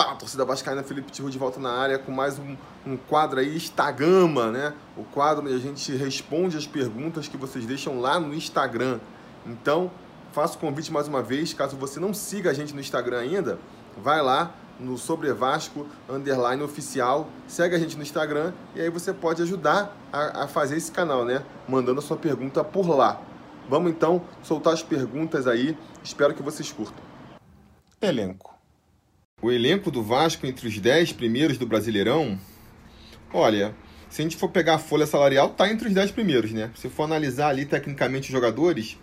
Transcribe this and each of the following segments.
Fala, torcida vascaína, Felipe Tiru de volta na área com mais um, um quadro aí, Instagama, né? O quadro onde a gente responde as perguntas que vocês deixam lá no Instagram. Então, faço o convite mais uma vez, caso você não siga a gente no Instagram ainda, vai lá no Sobre Vasco Underline Oficial, segue a gente no Instagram e aí você pode ajudar a, a fazer esse canal, né? Mandando a sua pergunta por lá. Vamos então soltar as perguntas aí, espero que vocês curtam. Elenco. O elenco do Vasco entre os 10 primeiros do Brasileirão, olha, se a gente for pegar a folha salarial, tá entre os 10 primeiros, né? Se for analisar ali tecnicamente os jogadores,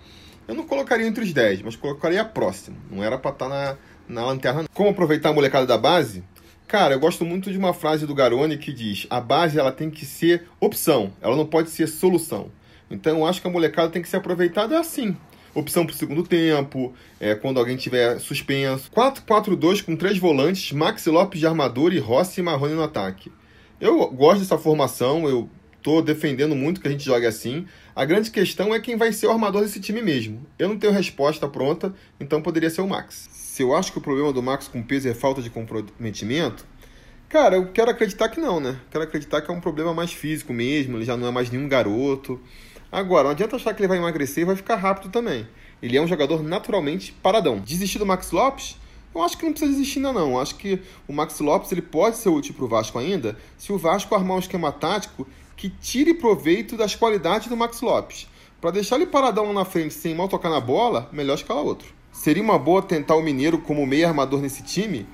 eu não colocaria entre os 10, mas colocaria próximo. Não era para estar tá na, na lanterna. Como aproveitar a molecada da base? Cara, eu gosto muito de uma frase do Garoni que diz: a base ela tem que ser opção, ela não pode ser solução. Então eu acho que a molecada tem que ser aproveitada assim opção para o segundo tempo, é, quando alguém tiver suspenso. 4-4-2 com três volantes, Maxi Lopes de armador e Rossi e Marrone no ataque. Eu gosto dessa formação, eu estou defendendo muito que a gente jogue assim. A grande questão é quem vai ser o armador desse time mesmo. Eu não tenho resposta pronta, então poderia ser o Max. Se eu acho que o problema do Max com peso é falta de comprometimento, cara, eu quero acreditar que não, né? Quero acreditar que é um problema mais físico mesmo, ele já não é mais nenhum garoto. Agora, não adianta achar que ele vai emagrecer e vai ficar rápido também. Ele é um jogador naturalmente paradão. Desistir do Max Lopes? Eu acho que não precisa desistir ainda não. Eu acho que o Max Lopes ele pode ser útil para o Vasco ainda se o Vasco armar um esquema tático que tire proveito das qualidades do Max Lopes. Para deixar ele paradão na frente sem mal tocar na bola, melhor escalar outro. Seria uma boa tentar o Mineiro como meio armador nesse time?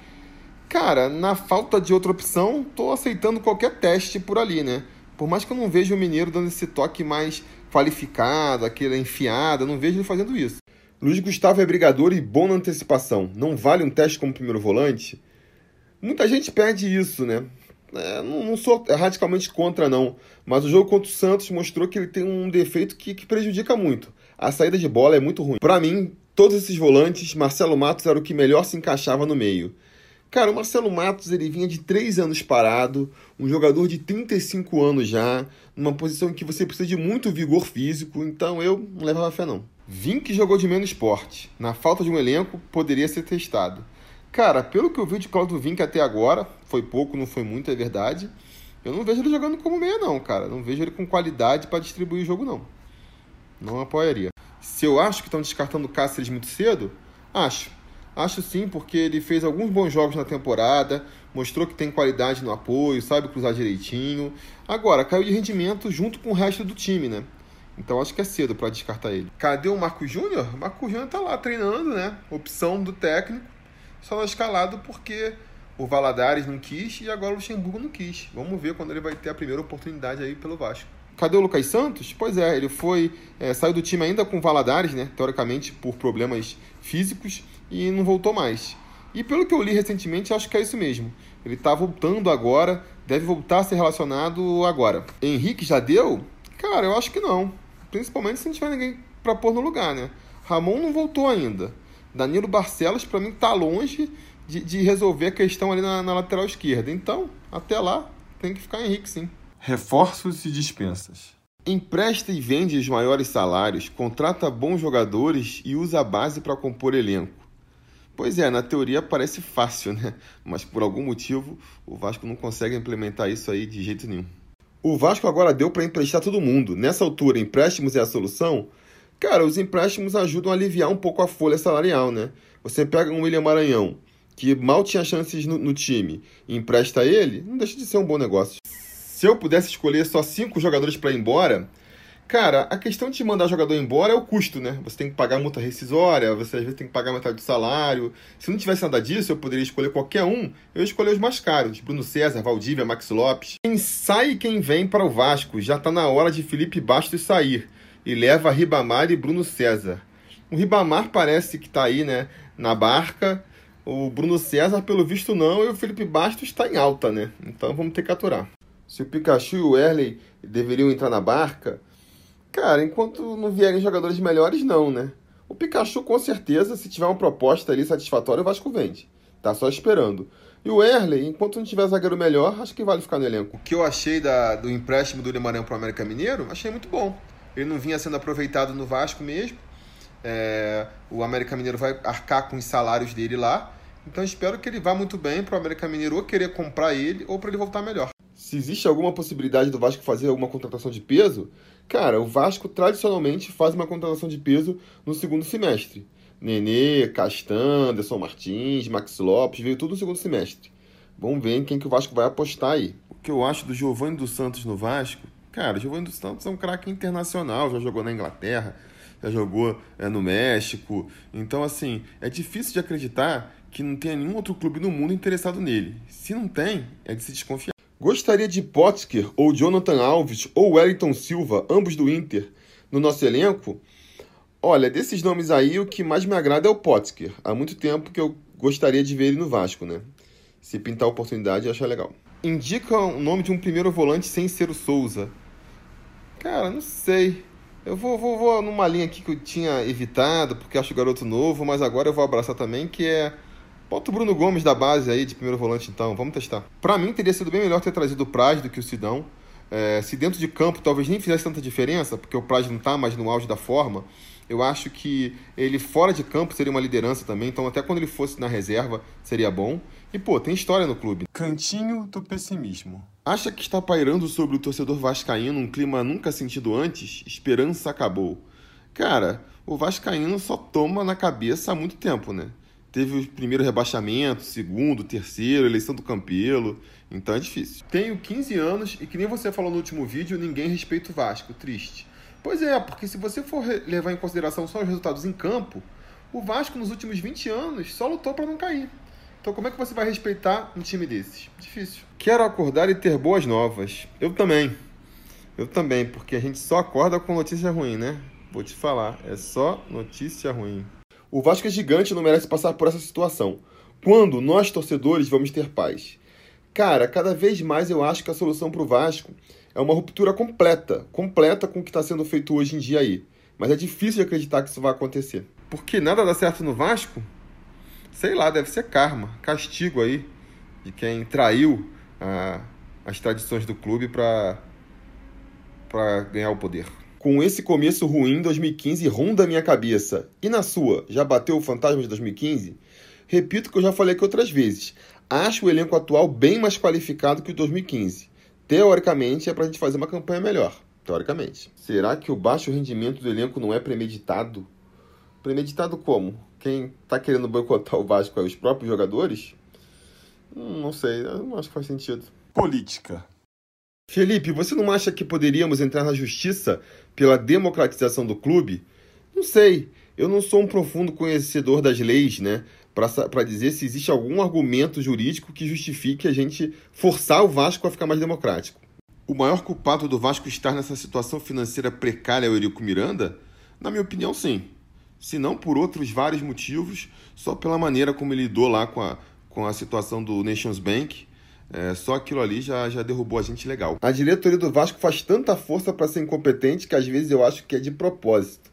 Cara, na falta de outra opção, tô aceitando qualquer teste por ali, né? Por mais que eu não veja o Mineiro dando esse toque mais qualificado, aquela enfiada, não vejo ele fazendo isso. Luiz Gustavo é brigador e bom na antecipação. Não vale um teste como primeiro volante? Muita gente perde isso, né? É, não, não, sou radicalmente contra, não. Mas o jogo contra o Santos mostrou que ele tem um defeito que, que prejudica muito. A saída de bola é muito ruim. Para mim, todos esses volantes, Marcelo Matos era o que melhor se encaixava no meio. Cara, o Marcelo Matos ele vinha de 3 anos parado, um jogador de 35 anos já, numa posição em que você precisa de muito vigor físico, então eu não levava fé não. Vink jogou de menos esporte. Na falta de um elenco, poderia ser testado. Cara, pelo que eu vi de Claudio Vink até agora, foi pouco, não foi muito, é verdade. Eu não vejo ele jogando como meia, não, cara. Não vejo ele com qualidade para distribuir o jogo, não. Não apoiaria. Se eu acho que estão descartando o Cáceres muito cedo, acho. Acho sim, porque ele fez alguns bons jogos na temporada, mostrou que tem qualidade no apoio, sabe cruzar direitinho. Agora, caiu de rendimento junto com o resto do time, né? Então acho que é cedo para descartar ele. Cadê o Marco Júnior? Marco Júnior tá lá treinando, né? Opção do técnico, só não escalado porque o Valadares não quis e agora o Luxemburgo não quis. Vamos ver quando ele vai ter a primeira oportunidade aí pelo Vasco. Cadê o Lucas Santos? Pois é, ele foi é, saiu do time ainda com Valadares, né? Teoricamente por problemas físicos e não voltou mais. E pelo que eu li recentemente, acho que é isso mesmo. Ele está voltando agora, deve voltar a ser relacionado agora. Henrique já deu? Cara, eu acho que não. Principalmente se não tiver ninguém para pôr no lugar, né? Ramon não voltou ainda. Danilo Barcelos, para mim, tá longe de, de, resolver a questão ali na, na lateral esquerda. Então, até lá, tem que ficar Henrique, sim. Reforços e dispensas. Empresta e vende os maiores salários, contrata bons jogadores e usa a base para compor elenco. Pois é, na teoria parece fácil, né? Mas por algum motivo o Vasco não consegue implementar isso aí de jeito nenhum. O Vasco agora deu para emprestar todo mundo. Nessa altura, empréstimos é a solução? Cara, os empréstimos ajudam a aliviar um pouco a folha salarial, né? Você pega um William Maranhão, que mal tinha chances no, no time, e empresta ele, não deixa de ser um bom negócio. Se eu pudesse escolher só cinco jogadores para ir embora, Cara, a questão de mandar jogador embora é o custo, né? Você tem que pagar multa rescisória, você às vezes tem que pagar metade do salário. Se não tivesse nada disso, eu poderia escolher qualquer um. Eu ia escolher os mais caros: Bruno César, Valdívia, Max Lopes. Quem sai e quem vem para o Vasco? Já tá na hora de Felipe Bastos sair. E leva Ribamar e Bruno César. O Ribamar parece que tá aí, né? Na barca. O Bruno César, pelo visto, não. E o Felipe Bastos está em alta, né? Então vamos ter que aturar. Se o Pikachu e o Erley deveriam entrar na barca Cara, enquanto não vierem jogadores melhores, não, né? O Pikachu, com certeza, se tiver uma proposta ali satisfatória, o Vasco vende. Tá só esperando. E o Erley, enquanto não tiver zagueiro melhor, acho que vale ficar no elenco. O que eu achei da, do empréstimo do Limarão para o América Mineiro, achei muito bom. Ele não vinha sendo aproveitado no Vasco mesmo. É, o América Mineiro vai arcar com os salários dele lá. Então espero que ele vá muito bem para o América Mineiro ou querer comprar ele ou para ele voltar melhor. Se existe alguma possibilidade do Vasco fazer alguma contratação de peso, cara, o Vasco tradicionalmente faz uma contratação de peso no segundo semestre. Nenê, Castan, Anderson Martins, Max Lopes, veio tudo no segundo semestre. Vamos ver em quem que o Vasco vai apostar aí. O que eu acho do Giovanni dos Santos no Vasco, cara, o Giovanni dos Santos é um craque internacional, já jogou na Inglaterra, já jogou é, no México. Então, assim, é difícil de acreditar que não tenha nenhum outro clube no mundo interessado nele. Se não tem, é de se desconfiar. Gostaria de Potker ou Jonathan Alves ou Wellington Silva, ambos do Inter, no nosso elenco? Olha, desses nomes aí, o que mais me agrada é o Potker. Há muito tempo que eu gostaria de ver ele no Vasco, né? Se pintar a oportunidade, eu acho legal. Indica o nome de um primeiro volante sem ser o Souza. Cara, não sei. Eu vou, vou, vou numa linha aqui que eu tinha evitado, porque acho o garoto novo, mas agora eu vou abraçar também, que é. Bota o Bruno Gomes da base aí, de primeiro volante, então. Vamos testar. Para mim, teria sido bem melhor ter trazido o Praz do que o Sidão. É, se dentro de campo talvez nem fizesse tanta diferença, porque o Praz não tá mais no auge da forma, eu acho que ele fora de campo seria uma liderança também, então até quando ele fosse na reserva seria bom. E pô, tem história no clube. Cantinho do pessimismo. Acha que está pairando sobre o torcedor vascaíno um clima nunca sentido antes? Esperança acabou. Cara, o vascaíno só toma na cabeça há muito tempo, né? Teve o primeiro rebaixamento, segundo, terceiro, eleição do Campelo. Então é difícil. Tenho 15 anos e que nem você falou no último vídeo, ninguém respeita o Vasco. Triste. Pois é, porque se você for levar em consideração só os resultados em campo, o Vasco nos últimos 20 anos só lutou para não cair. Então como é que você vai respeitar um time desses? Difícil. Quero acordar e ter boas novas. Eu também. Eu também, porque a gente só acorda com notícia ruim, né? Vou te falar, é só notícia ruim. O Vasco é gigante e não merece passar por essa situação. Quando nós torcedores vamos ter paz? Cara, cada vez mais eu acho que a solução para o Vasco é uma ruptura completa, completa com o que está sendo feito hoje em dia aí. Mas é difícil de acreditar que isso vai acontecer. Porque nada dá certo no Vasco? Sei lá, deve ser karma, castigo aí de quem traiu a, as tradições do clube para ganhar o poder. Com esse começo ruim, 2015 ronda a minha cabeça. E na sua, já bateu o fantasma de 2015? Repito o que eu já falei aqui outras vezes. Acho o elenco atual bem mais qualificado que o 2015 teoricamente, é para a gente fazer uma campanha melhor. Teoricamente. Será que o baixo rendimento do elenco não é premeditado? Premeditado como? Quem está querendo boicotar o Vasco é os próprios jogadores? Hum, não sei, não acho que faz sentido. Política. Felipe, você não acha que poderíamos entrar na justiça pela democratização do clube? Não sei. Eu não sou um profundo conhecedor das leis, né? para dizer se existe algum argumento jurídico que justifique a gente forçar o Vasco a ficar mais democrático. O maior culpado do Vasco estar nessa situação financeira precária é o Eurico Miranda? Na minha opinião, sim. Se não por outros vários motivos, só pela maneira como ele lidou lá com a, com a situação do Nations Bank, é, só aquilo ali já, já derrubou a gente legal. A diretoria do Vasco faz tanta força para ser incompetente que às vezes eu acho que é de propósito.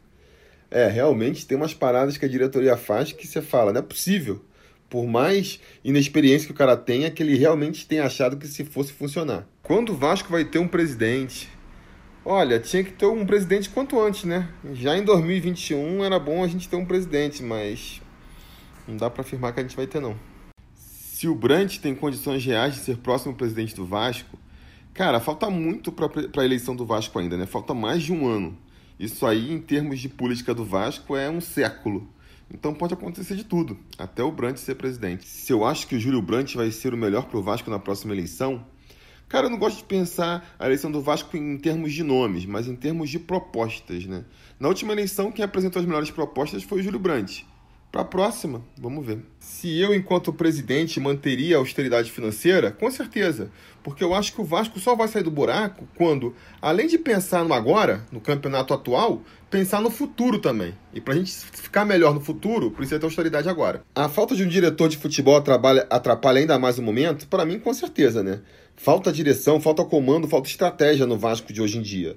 É, realmente tem umas paradas que a diretoria faz que você fala, não é possível. Por mais inexperiência que o cara tenha, que ele realmente tenha achado que se fosse funcionar. Quando o Vasco vai ter um presidente? Olha, tinha que ter um presidente quanto antes, né? Já em 2021 era bom a gente ter um presidente, mas não dá para afirmar que a gente vai ter não. Se o Brant tem condições reais de ser próximo presidente do Vasco, cara, falta muito para a eleição do Vasco ainda, né? Falta mais de um ano. Isso aí, em termos de política do Vasco, é um século. Então pode acontecer de tudo, até o Brant ser presidente. Se eu acho que o Júlio Brant vai ser o melhor para o Vasco na próxima eleição, cara, eu não gosto de pensar a eleição do Vasco em termos de nomes, mas em termos de propostas, né? Na última eleição, quem apresentou as melhores propostas foi o Júlio Brandt. Para a próxima, vamos ver. Se eu, enquanto presidente, manteria a austeridade financeira, com certeza. Porque eu acho que o Vasco só vai sair do buraco quando, além de pensar no agora, no campeonato atual, pensar no futuro também. E para a gente ficar melhor no futuro, precisa ter austeridade agora. A falta de um diretor de futebol atrapalha, atrapalha ainda mais o momento? Para mim, com certeza, né? Falta direção, falta comando, falta estratégia no Vasco de hoje em dia.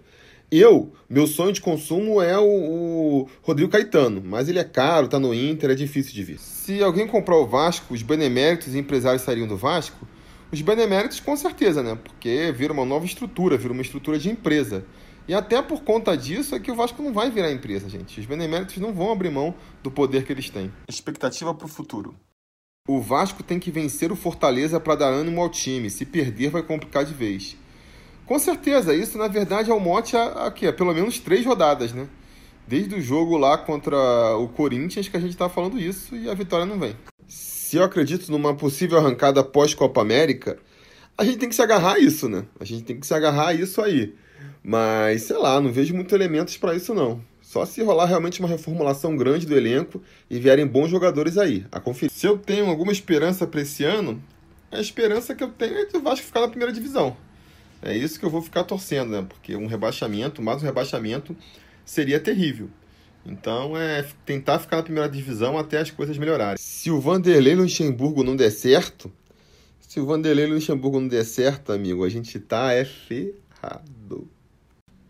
Eu, meu sonho de consumo é o, o, Rodrigo Caetano, mas ele é caro, tá no Inter, é difícil de vir. Se alguém comprar o Vasco, os beneméritos e empresários sairiam do Vasco? Os beneméritos, com certeza, né? Porque vira uma nova estrutura, vira uma estrutura de empresa. E até por conta disso é que o Vasco não vai virar empresa, gente. Os beneméritos não vão abrir mão do poder que eles têm. Expectativa para o futuro. O Vasco tem que vencer o Fortaleza para dar ânimo ao time. Se perder, vai complicar de vez. Com certeza, isso na verdade é o mote aqui, há pelo menos três rodadas, né? Desde o jogo lá contra o Corinthians que a gente está falando isso e a vitória não vem. Se eu acredito numa possível arrancada pós-Copa América, a gente tem que se agarrar a isso, né? A gente tem que se agarrar a isso aí. Mas, sei lá, não vejo muitos elementos para isso não. Só se rolar realmente uma reformulação grande do elenco e vierem bons jogadores aí, a conferir. Se eu tenho alguma esperança para esse ano, a esperança que eu tenho é do Vasco ficar na primeira divisão. É isso que eu vou ficar torcendo, né? Porque um rebaixamento, mais um rebaixamento, seria terrível. Então é tentar ficar na primeira divisão até as coisas melhorarem. Se o Vanderlei Luxemburgo não der certo, se o Vanderlei Luxemburgo não der certo, amigo, a gente tá é ferrado.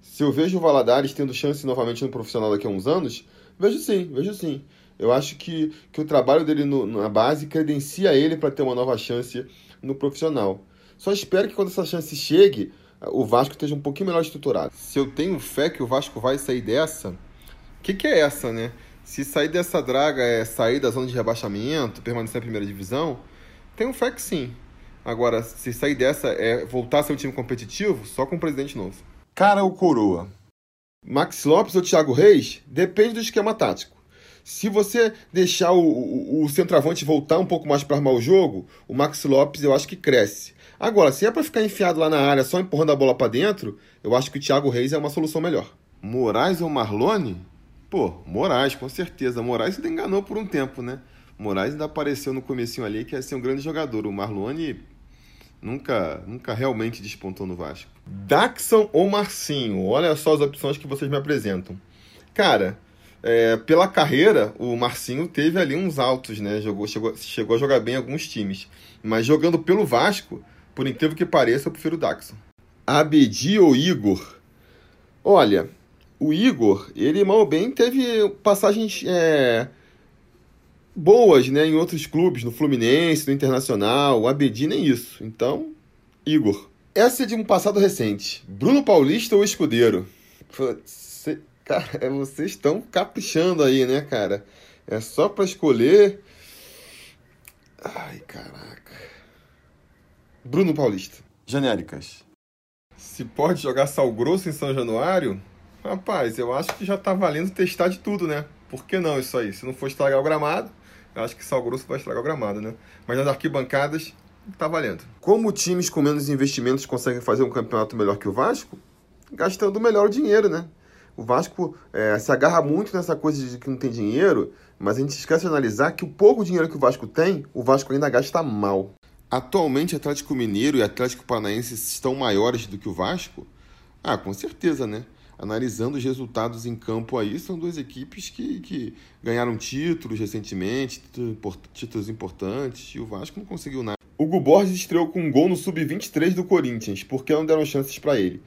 Se eu vejo o Valadares tendo chance novamente no profissional daqui a uns anos, vejo sim, vejo sim. Eu acho que, que o trabalho dele no, na base credencia ele para ter uma nova chance no profissional. Só espero que quando essa chance chegue, o Vasco esteja um pouquinho melhor estruturado. Se eu tenho fé que o Vasco vai sair dessa, o que, que é essa, né? Se sair dessa draga é sair da zona de rebaixamento, permanecer na primeira divisão, tenho fé que sim. Agora, se sair dessa é voltar a ser um time competitivo, só com um presidente novo. Cara ou coroa? Max Lopes ou Thiago Reis? Depende do esquema tático. Se você deixar o, o, o centroavante voltar um pouco mais para armar o jogo, o Max Lopes eu acho que cresce. Agora, se é para ficar enfiado lá na área só empurrando a bola para dentro, eu acho que o Thiago Reis é uma solução melhor. Moraes ou Marlone? Pô, Moraes, com certeza. Moraes ainda enganou por um tempo, né? Moraes ainda apareceu no comecinho ali que ia ser um grande jogador. O Marlone nunca, nunca realmente despontou no Vasco. Daxon ou Marcinho? Olha só as opções que vocês me apresentam. Cara, é, pela carreira, o Marcinho teve ali uns altos, né? Jogou, chegou, chegou a jogar bem em alguns times. Mas jogando pelo Vasco, por incrível que pareça, eu prefiro o Daxon. Abedi ou Igor? Olha, o Igor, ele mal ou bem teve passagens é, boas né, em outros clubes, no Fluminense, no Internacional, o Abedi nem isso. Então, Igor. Essa é de um passado recente. Bruno Paulista ou Escudeiro? Você, cara, é, vocês estão caprichando aí, né, cara? É só para escolher. Ai, caraca. Bruno Paulista. Genéricas. Se pode jogar sal grosso em São Januário? Rapaz, eu acho que já tá valendo testar de tudo, né? Por que não isso aí? Se não for estragar o gramado, eu acho que sal grosso vai estragar o gramado, né? Mas nas arquibancadas, tá valendo. Como times com menos investimentos conseguem fazer um campeonato melhor que o Vasco? Gastando melhor o dinheiro, né? O Vasco é, se agarra muito nessa coisa de que não tem dinheiro, mas a gente esquece de analisar que o pouco dinheiro que o Vasco tem, o Vasco ainda gasta mal. Atualmente, Atlético Mineiro e Atlético Paranaense estão maiores do que o Vasco? Ah, com certeza, né? Analisando os resultados em campo aí, são duas equipes que, que ganharam títulos recentemente, títulos importantes, e o Vasco não conseguiu nada. Hugo Borges estreou com um gol no Sub-23 do Corinthians, porque não deram chances para ele.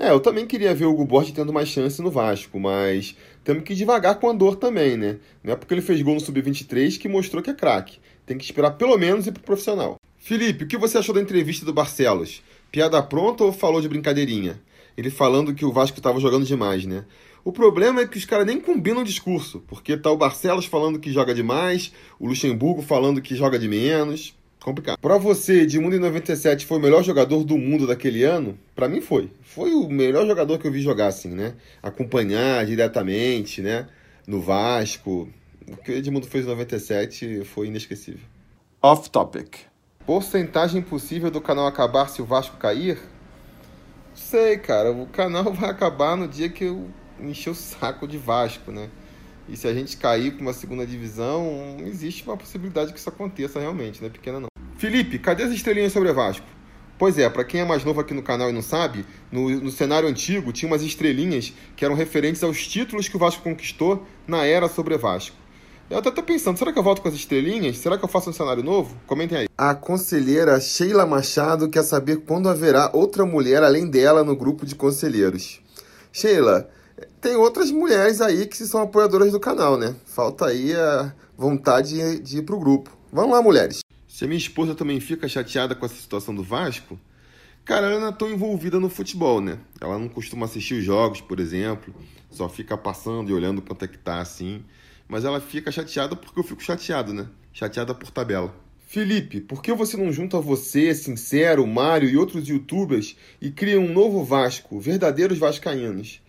É, eu também queria ver o Hugo Borges tendo mais chance no Vasco, mas temos que devagar com a dor também, né? Não é porque ele fez gol no Sub-23 que mostrou que é craque. Tem que esperar pelo menos ir pro profissional. Felipe, o que você achou da entrevista do Barcelos? Piada pronta ou falou de brincadeirinha? Ele falando que o Vasco estava jogando demais, né? O problema é que os caras nem combinam o discurso, porque tá o Barcelos falando que joga demais, o Luxemburgo falando que joga de menos. Complicado. Para você, Edmundo em 97 foi o melhor jogador do mundo daquele ano? Para mim foi. Foi o melhor jogador que eu vi jogar assim, né? Acompanhar diretamente, né? No Vasco. O que o Edmundo fez em 97 foi inesquecível. Off topic. Porcentagem possível do canal acabar se o Vasco cair? Sei, cara. O canal vai acabar no dia que eu encher o saco de Vasco, né? E se a gente cair para uma segunda divisão, existe uma possibilidade que isso aconteça realmente, não é pequena não. Felipe, cadê as estrelinhas sobre Vasco? Pois é, para quem é mais novo aqui no canal e não sabe, no, no, cenário antigo tinha umas estrelinhas que eram referentes aos títulos que o Vasco conquistou na era sobre Vasco. Eu até tô pensando, será que eu volto com as estrelinhas? Será que eu faço um cenário novo? Comentem aí. A conselheira Sheila Machado quer saber quando haverá outra mulher além dela no grupo de conselheiros. Sheila, tem outras mulheres aí que são apoiadoras do canal, né? Falta aí a vontade de ir pro grupo. Vamos lá, mulheres. Se a minha esposa também fica chateada com essa situação do Vasco, cara, ela não é tão envolvida no futebol, né? Ela não costuma assistir os jogos, por exemplo, só fica passando e olhando quanto é que tá assim. Mas ela fica chateada porque eu fico chateado, né? Chateada por tabela. Felipe, por que você não junta você, Sincero, Mário e outros youtubers e cria um novo Vasco, verdadeiros vascaínos?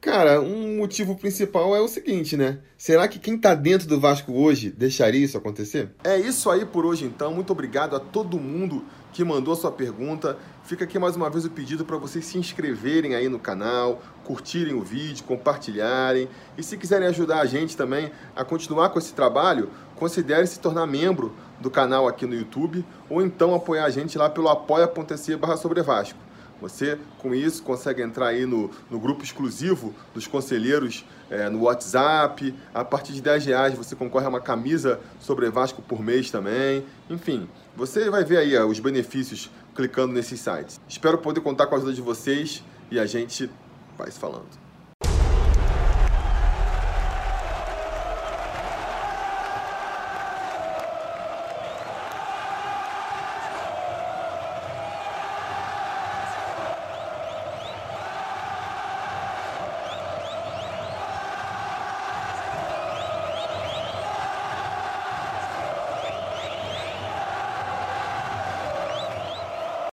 Cara, um motivo principal é o seguinte, né? Será que quem tá dentro do Vasco hoje deixaria isso acontecer? É isso aí por hoje então. Muito obrigado a todo mundo que mandou sua pergunta. Fica aqui mais uma vez o pedido para vocês se inscreverem aí no canal, curtirem o vídeo, compartilharem. E se quiserem ajudar a gente também a continuar com esse trabalho, considere se tornar membro do canal aqui no YouTube ou então apoiar a gente lá pelo apoia.se barra sobre Vasco. Você, com isso, consegue entrar aí no, no grupo exclusivo dos conselheiros é, no WhatsApp. A partir de 10 reais você concorre a uma camisa sobre Vasco por mês também. Enfim, você vai ver aí ó, os benefícios clicando nesses sites. Espero poder contar com a ajuda de vocês e a gente vai se falando.